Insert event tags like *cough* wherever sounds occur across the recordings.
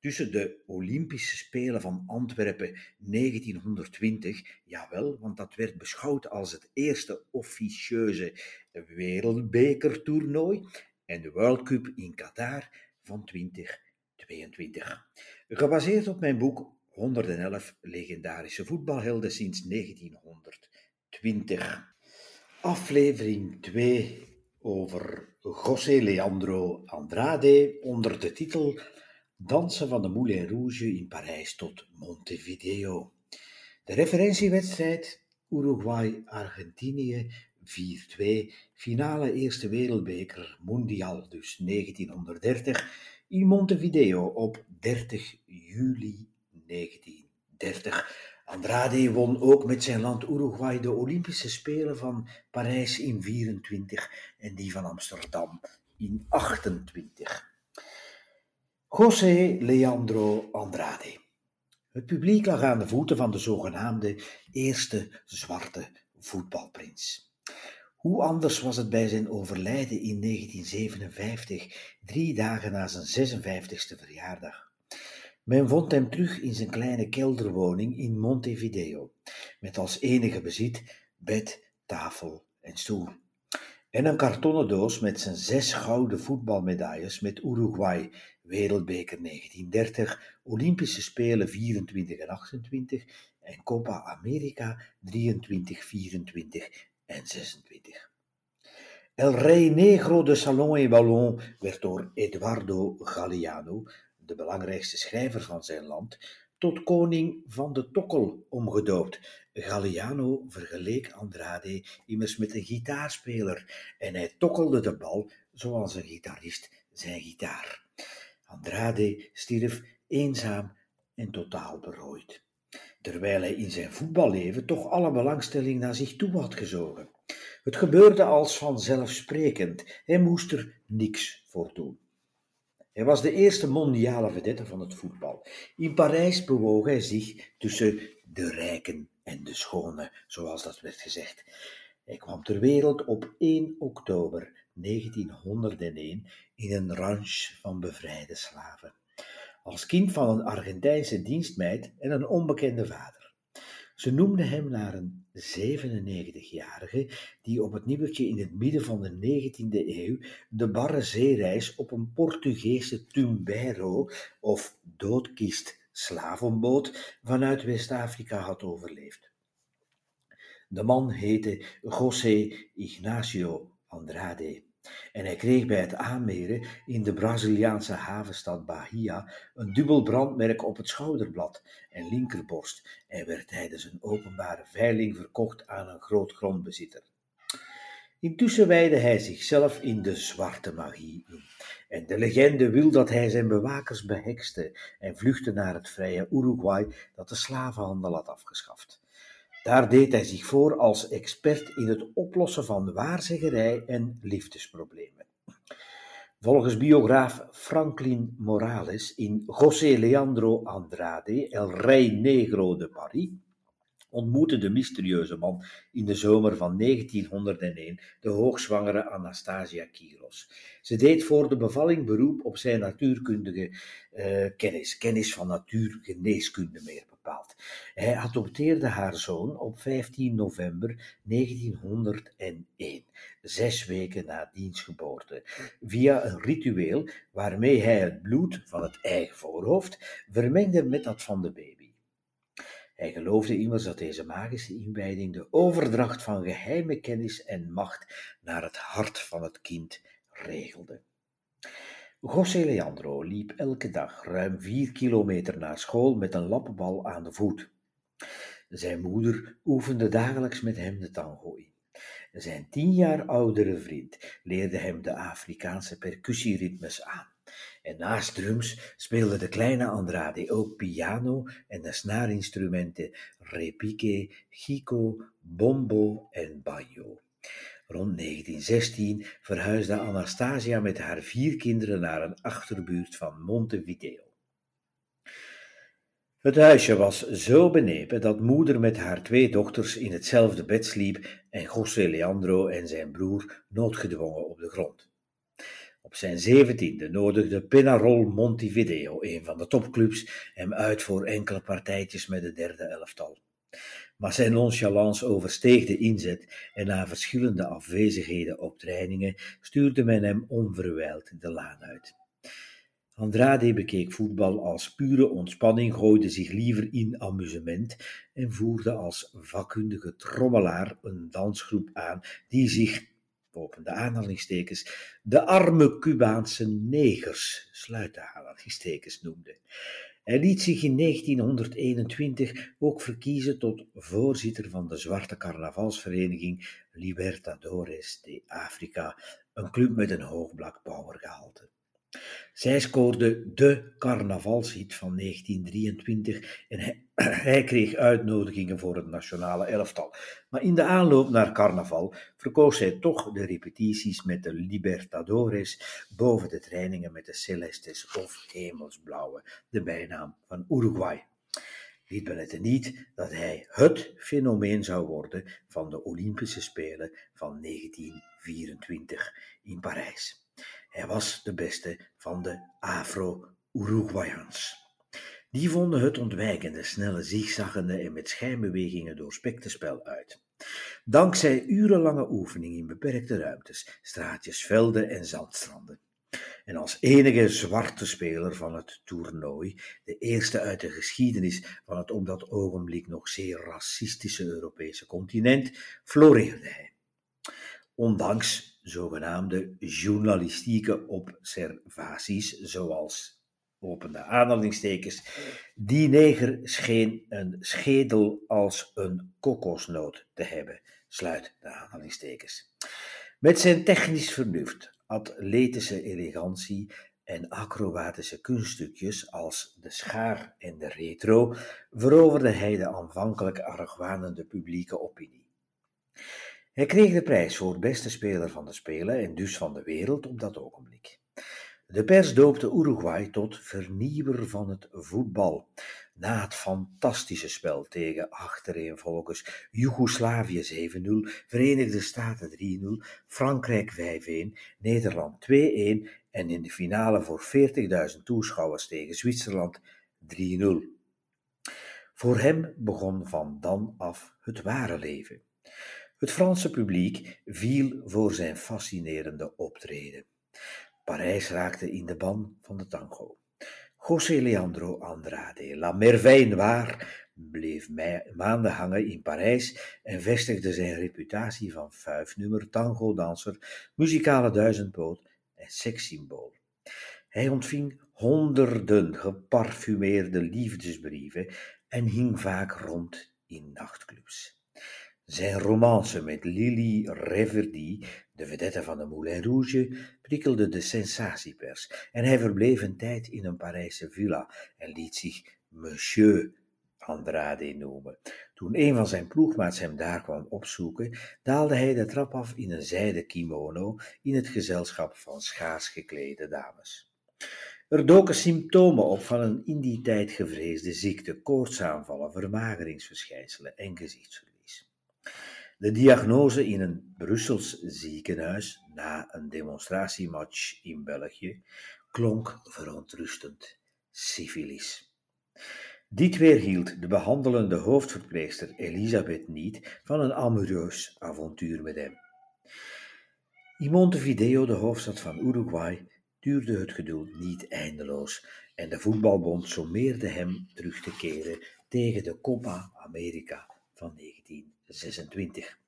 tussen de Olympische Spelen van Antwerpen 1920, jawel, want dat werd beschouwd als het eerste officieuze wereldbekertoernooi, en de World Cup in Qatar van 2022. Gebaseerd op mijn boek 111 legendarische voetbalhelden sinds 1920. Aflevering 2 over José Leandro Andrade onder de titel Dansen van de Moulin Rouge in Parijs tot Montevideo. De referentiewedstrijd Uruguay-Argentinië 4-2, finale Eerste Wereldbeker Mondial dus 1930 in Montevideo op 30 juli 1930. Andrade won ook met zijn land Uruguay de Olympische Spelen van Parijs in 24 en die van Amsterdam in 28. José Leandro Andrade. Het publiek lag aan de voeten van de zogenaamde eerste zwarte voetbalprins. Hoe anders was het bij zijn overlijden in 1957, drie dagen na zijn 56e verjaardag. Men vond hem terug in zijn kleine kelderwoning in Montevideo, met als enige bezit bed, tafel en stoel. En een kartonnen doos met zijn zes gouden voetbalmedailles met Uruguay, Wereldbeker 1930, Olympische Spelen 24 en 28 en Copa America 23, 24 en 26. El Rey Negro de Salon et Ballon werd door Eduardo Galeano, de belangrijkste schrijver van zijn land, tot koning van de tokkel omgedoopt. Galliano vergeleek Andrade immers met een gitaarspeler en hij tokkelde de bal zoals een gitarist zijn gitaar. Andrade stierf eenzaam en totaal berooid, terwijl hij in zijn voetballeven toch alle belangstelling naar zich toe had gezogen. Het gebeurde als vanzelfsprekend, hij moest er niks voor doen. Hij was de eerste mondiale vedette van het voetbal. In Parijs bewoog hij zich tussen de rijken en de schone, zoals dat werd gezegd. Hij kwam ter wereld op 1 oktober 1901 in een ranch van bevrijde slaven, als kind van een Argentijnse dienstmeid en een onbekende vader. Ze noemde hem naar een 97-jarige die op het nieuwtje in het midden van de 19e eeuw de barre zeereis op een Portugese tumbero of doodkist slavenboot vanuit West-Afrika had overleefd. De man heette José Ignacio Andrade. En hij kreeg bij het aanmeren in de Braziliaanse havenstad Bahia een dubbel brandmerk op het schouderblad en linkerborst en werd tijdens een openbare veiling verkocht aan een groot grondbezitter. Intussen wijde hij zichzelf in de zwarte magie. En de legende wil dat hij zijn bewakers behekste en vluchtte naar het vrije Uruguay dat de slavenhandel had afgeschaft. Daar deed hij zich voor als expert in het oplossen van waarzeggerij en liefdesproblemen. Volgens biograaf Franklin Morales in José Leandro Andrade, El Rey Negro de Paris, ontmoette de mysterieuze man in de zomer van 1901 de hoogzwangere Anastasia Kiros. Ze deed voor de bevalling beroep op zijn natuurkundige uh, kennis, kennis van natuurgeneeskunde meer bepaald. Hij adopteerde haar zoon op 15 november 1901, zes weken na diens geboorte, via een ritueel waarmee hij het bloed van het eigen voorhoofd vermengde met dat van de baby. Hij geloofde immers dat deze magische inwijding de overdracht van geheime kennis en macht naar het hart van het kind regelde. José Leandro liep elke dag ruim vier kilometer naar school met een lappenbal aan de voet. Zijn moeder oefende dagelijks met hem de tango in. Zijn tien jaar oudere vriend leerde hem de Afrikaanse percussieritmes aan. En naast drums speelde de kleine Andrade ook piano en de snaarinstrumenten repique, chico, bombo en banjo. Rond 1916 verhuisde Anastasia met haar vier kinderen naar een achterbuurt van Montevideo. Het huisje was zo benepen dat moeder met haar twee dochters in hetzelfde bed sliep en José Leandro en zijn broer noodgedwongen op de grond. Op zijn zeventiende nodigde Penarol Montevideo, een van de topclubs, hem uit voor enkele partijtjes met de derde elftal. Maar zijn nonchalance oversteeg de inzet en na verschillende afwezigheden op trainingen stuurde men hem onverwijld de laan uit. Andrade bekeek voetbal als pure ontspanning, gooide zich liever in amusement en voerde als vakkundige trommelaar een dansgroep aan die zich, opende aanhalingstekens, de arme Cubaanse negers, sluit de aanhalingstekens, noemde. Hij liet zich in 1921 ook verkiezen tot voorzitter van de zwarte carnavalsvereniging Libertadores de Africa, een club met een hoog power. Zij scoorde de carnavalshit van 1923 en hij, *clears throat* hij, kreeg uitnodigingen voor het nationale elftal. Maar in de aanloop naar carnaval verkoos hij toch de repetities met de Libertadores boven de trainingen met de Celestes of Hemelsblauwe, de bijnaam van Uruguay. Dit beletten niet dat hij het fenomeen zou worden van de Olympische Spelen van 1924 in Parijs. Hij was de beste van de Afro-Uruguayans. Die vonden het ontwijkende, snelle, zigzaggende en met schijnbewegingen doorspekte spel uit. Dankzij urenlange oefening in beperkte ruimtes, straatjes, velden en zandstranden. En als enige zwarte speler van het toernooi, de eerste uit de geschiedenis van het op dat ogenblik nog zeer racistische Europese continent, floreerde hij. Ondanks zogenaamde journalistieke observaties, zoals opende aanhalingstekens, die neger scheen een schedel als een kokosnoot te hebben, sluit de aanhalingstekens. Met zijn technisch vernuft, atletische elegantie en acrobatische kunststukjes als de schaar en de retro veroverde hij de aanvankelijk argwanende publieke opinie. Hij kreeg de prijs voor beste speler van de Spelen en dus van de wereld op dat ogenblik. De pers doopte Uruguay tot vernieuwer van het voetbal. Na het fantastische spel tegen achtereenvolgens Joegoslavië 7-0, Verenigde Staten 3-0, Frankrijk 5-1, Nederland 2-1 en in de finale voor 40.000 toeschouwers tegen Zwitserland 3-0. Voor hem begon van dan af het ware leven. Het Franse publiek viel voor zijn fascinerende optreden. Parijs raakte in de ban van de tango. José Leandro Andrade, La Merveille bleef maanden hangen in Parijs en vestigde zijn reputatie van vijfnummer tango-danser, muzikale duizendpoot en sekssymbool. Hij ontving honderden geparfumeerde liefdesbrieven en hing vaak rond in nachtclubs. Zijn romance met Lily Reverdy, de vedette van de Moulin Rouge, prikkelde de sensatiepers en hij verbleef een tijd in een Parijse villa en liet zich Monsieur Andrade noemen. Toen een van zijn ploegmaats hem daar kwam opzoeken, daalde hij de trap af in een zijden kimono in het gezelschap van schaars geklede dames. Er doken symptomen op van een in die tijd gevreesde ziekte, koortsaanvallen, vermageringsverschijnselen en gezichtsverlies. De diagnose in een Brussels ziekenhuis na een demonstratiematch in België klonk verontrustend: syfilis. Dit weerhield de behandelende hoofdverpleegster Elisabeth niet van een amoureus avontuur met hem. In Montevideo, de hoofdstad van Uruguay, duurde het geduld niet eindeloos en de voetbalbond sommeerde hem terug te keren tegen de Copa America van 1926.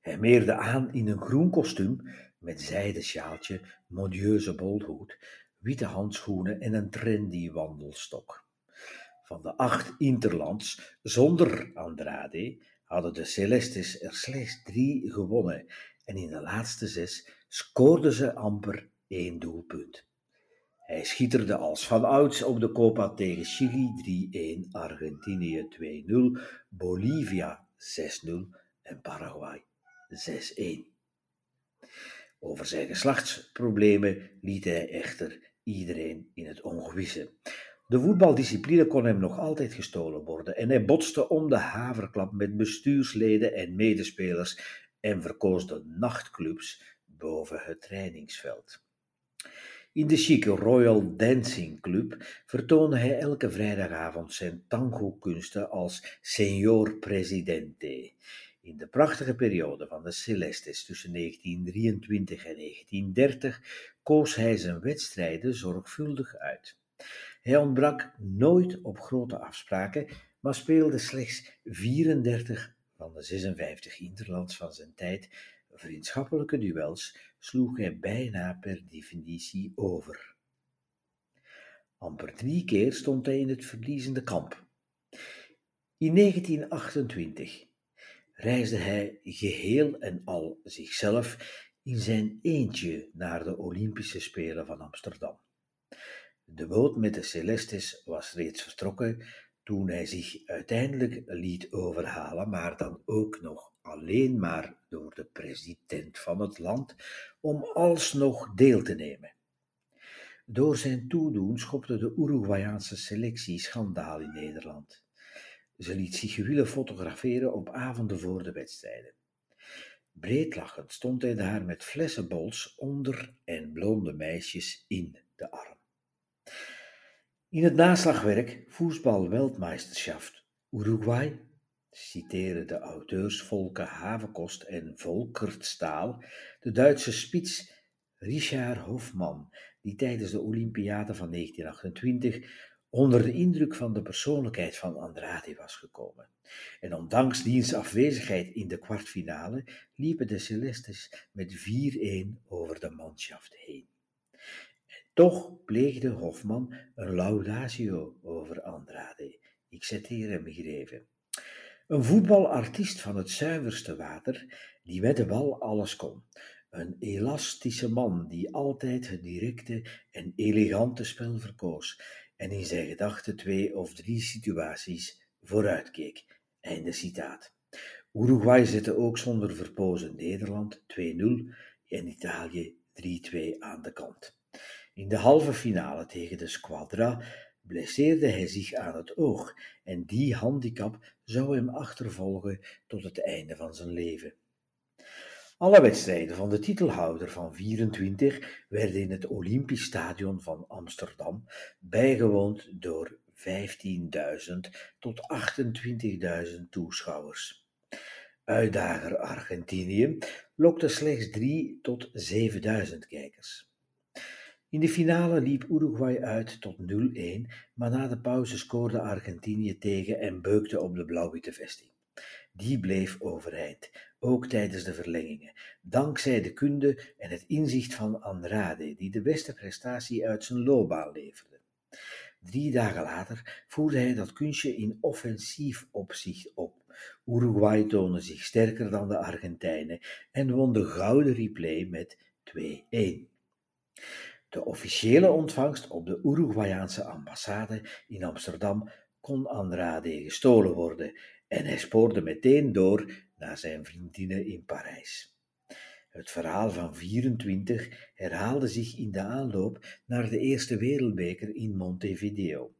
Hij meerde aan in een groen kostuum met zijden sjaaltje, modieuze bolhoed, witte handschoenen en een trendy wandelstok. Van de acht interlands zonder Andrade hadden de Celestes er slechts drie gewonnen en in de laatste zes scoorden ze amper één doelpunt. Hij schitterde als van ouds op de Copa tegen Chili 3-1, Argentinië 2-0, Bolivia 6-0 en Paraguay 6-1. Over zijn geslachtsproblemen liet hij echter iedereen in het ongewisse. De voetbaldiscipline kon hem nog altijd gestolen worden en hij botste om de haverklap met bestuursleden en medespelers en verkoos de nachtclubs boven het trainingsveld. In de chique Royal Dancing Club vertoonde hij elke vrijdagavond zijn tango-kunsten als Señor Presidente. In de prachtige periode van de Celestes tussen 1923 en 1930 koos hij zijn wedstrijden zorgvuldig uit. Hij ontbrak nooit op grote afspraken, maar speelde slechts 34 van de 56 interlands van zijn tijd vriendschappelijke duels sloeg hij bijna per definitie over. Amper drie keer stond hij in het verliezende kamp. In 1928 reisde hij geheel en al zichzelf in zijn eentje naar de Olympische Spelen van Amsterdam. De boot met de Celestes was reeds vertrokken toen hij zich uiteindelijk liet overhalen, maar dan ook nog alleen maar door de president van het land, om alsnog deel te nemen. Door zijn toedoen schopte de Uruguayaanse selectie schandaal in Nederland. Ze liet zich willen fotograferen op avonden voor de wedstrijden. Breedlachend stond hij daar met flessenbols onder en blonde meisjes in de arm. In het naslagwerk Voetbal-Weltmeisterschaft Uruguay citeren de auteurs Volker Havenkost en Volkert Staal de Duitse spits Richard Hofmann, die tijdens de Olympiade van 1928 onder de indruk van de persoonlijkheid van Andrade was gekomen. En ondanks diens afwezigheid in de kwartfinale liepen de Celestes met 4-1 over de manschaft heen. En toch pleegde Hofman een laudatio over Andrade. Ik citeer hem hier even. Een voetbalartiest van het zuiverste water, die met de bal alles kon. Een elastische man die altijd het directe en elegante spel verkoos en in zijn gedachten twee of drie situaties vooruitkeek. Einde citaat. Uruguay zette ook zonder verpozen Nederland 2-0 en Italië 3-2 aan de kant. In de halve finale tegen de Squadra blesseerde hij zich aan het oog en die handicap zou hem achtervolgen tot het einde van zijn leven. Alle wedstrijden van de titelhouder van 24 werden in het Olympisch Stadion van Amsterdam bijgewoond door 15.000 tot 28.000 toeschouwers. Uitdager Argentinië lokte slechts 3 tot 7.000 kijkers. In de finale liep Uruguay uit tot 0-1, maar na de pauze scoorde Argentinië tegen en beukte op de blauw-witte vesting. Die bleef overeind, ook tijdens de verlengingen, dankzij de kunde en het inzicht van Andrade, die de beste prestatie uit zijn loopbaan leverde. Drie dagen later voerde hij dat kunstje in offensief opzicht op. Uruguay toonde zich sterker dan de Argentijnen en won de gouden replay met 2-1. De officiële ontvangst op de Uruguayaanse ambassade in Amsterdam kon Andrade gestolen worden en hij spoorde meteen door naar zijn vriendinnen in Parijs. Het verhaal van 24 herhaalde zich in de aanloop naar de Eerste Wereldbeker in Montevideo.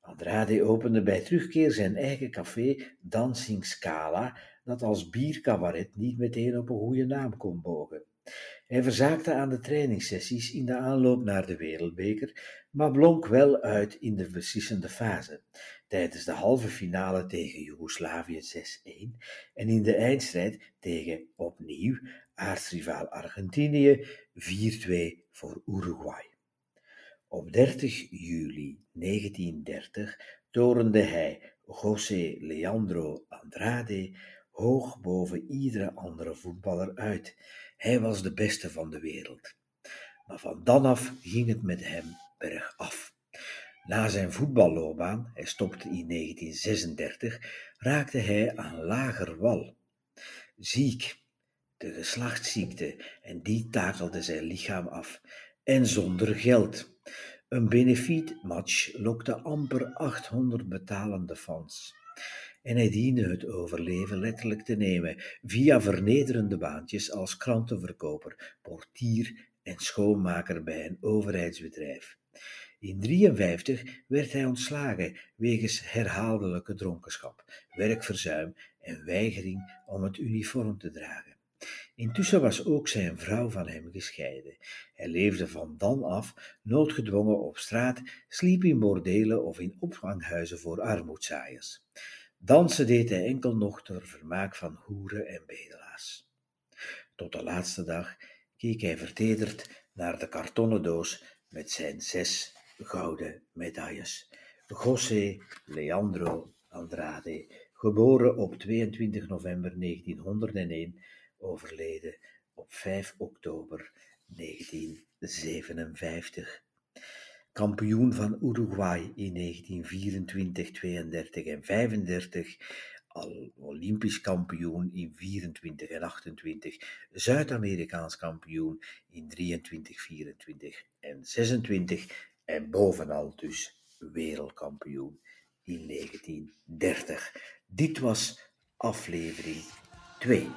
Andrade opende bij terugkeer zijn eigen café Dancing Scala, dat als biercabaret niet meteen op een goede naam kon bogen. Hij verzaakte aan de trainingssessies in de aanloop naar de Wereldbeker, maar blonk wel uit in de beslissende fase, tijdens de halve finale tegen Joegoslavië 6-1 en in de eindstrijd tegen opnieuw aartsrivaal Argentinië 4-2 voor Uruguay. Op 30 juli 1930 torende hij José Leandro Andrade hoog boven iedere andere voetballer uit hij was de beste van de wereld. Maar van dan af ging het met hem bergaf. Na zijn voetballoopbaan, hij stopte in 1936, raakte hij aan lager wal. Ziek, de geslachtsziekte, en die takelde zijn lichaam af. en zonder geld. Een benefietmatch lokte amper 800 betalende fans. En hij diende het overleven letterlijk te nemen via vernederende baantjes als krantenverkoper, portier en schoonmaker bij een overheidsbedrijf. In 1953 werd hij ontslagen wegens herhaaldelijke dronkenschap, werkverzuim en weigering om het uniform te dragen. Intussen was ook zijn vrouw van hem gescheiden. Hij leefde van dan af noodgedwongen op straat, sliep in bordelen of in opvanghuizen voor armoedzaaiers. Dansen deed hij enkel nog ter vermaak van hoeren en bedelaars. Tot de laatste dag keek hij vertederd naar de kartonnen doos met zijn zes gouden medailles. José Leandro Andrade, geboren op 22 november 1901, overleden op 5 oktober 1957. Kampioen van Uruguay in 1924, 32 en 35. Al Olympisch kampioen in 24 en 28. Zuid-Amerikaans kampioen in 23, 24 en 26. En bovenal dus wereldkampioen in 1930. Dit was aflevering 2.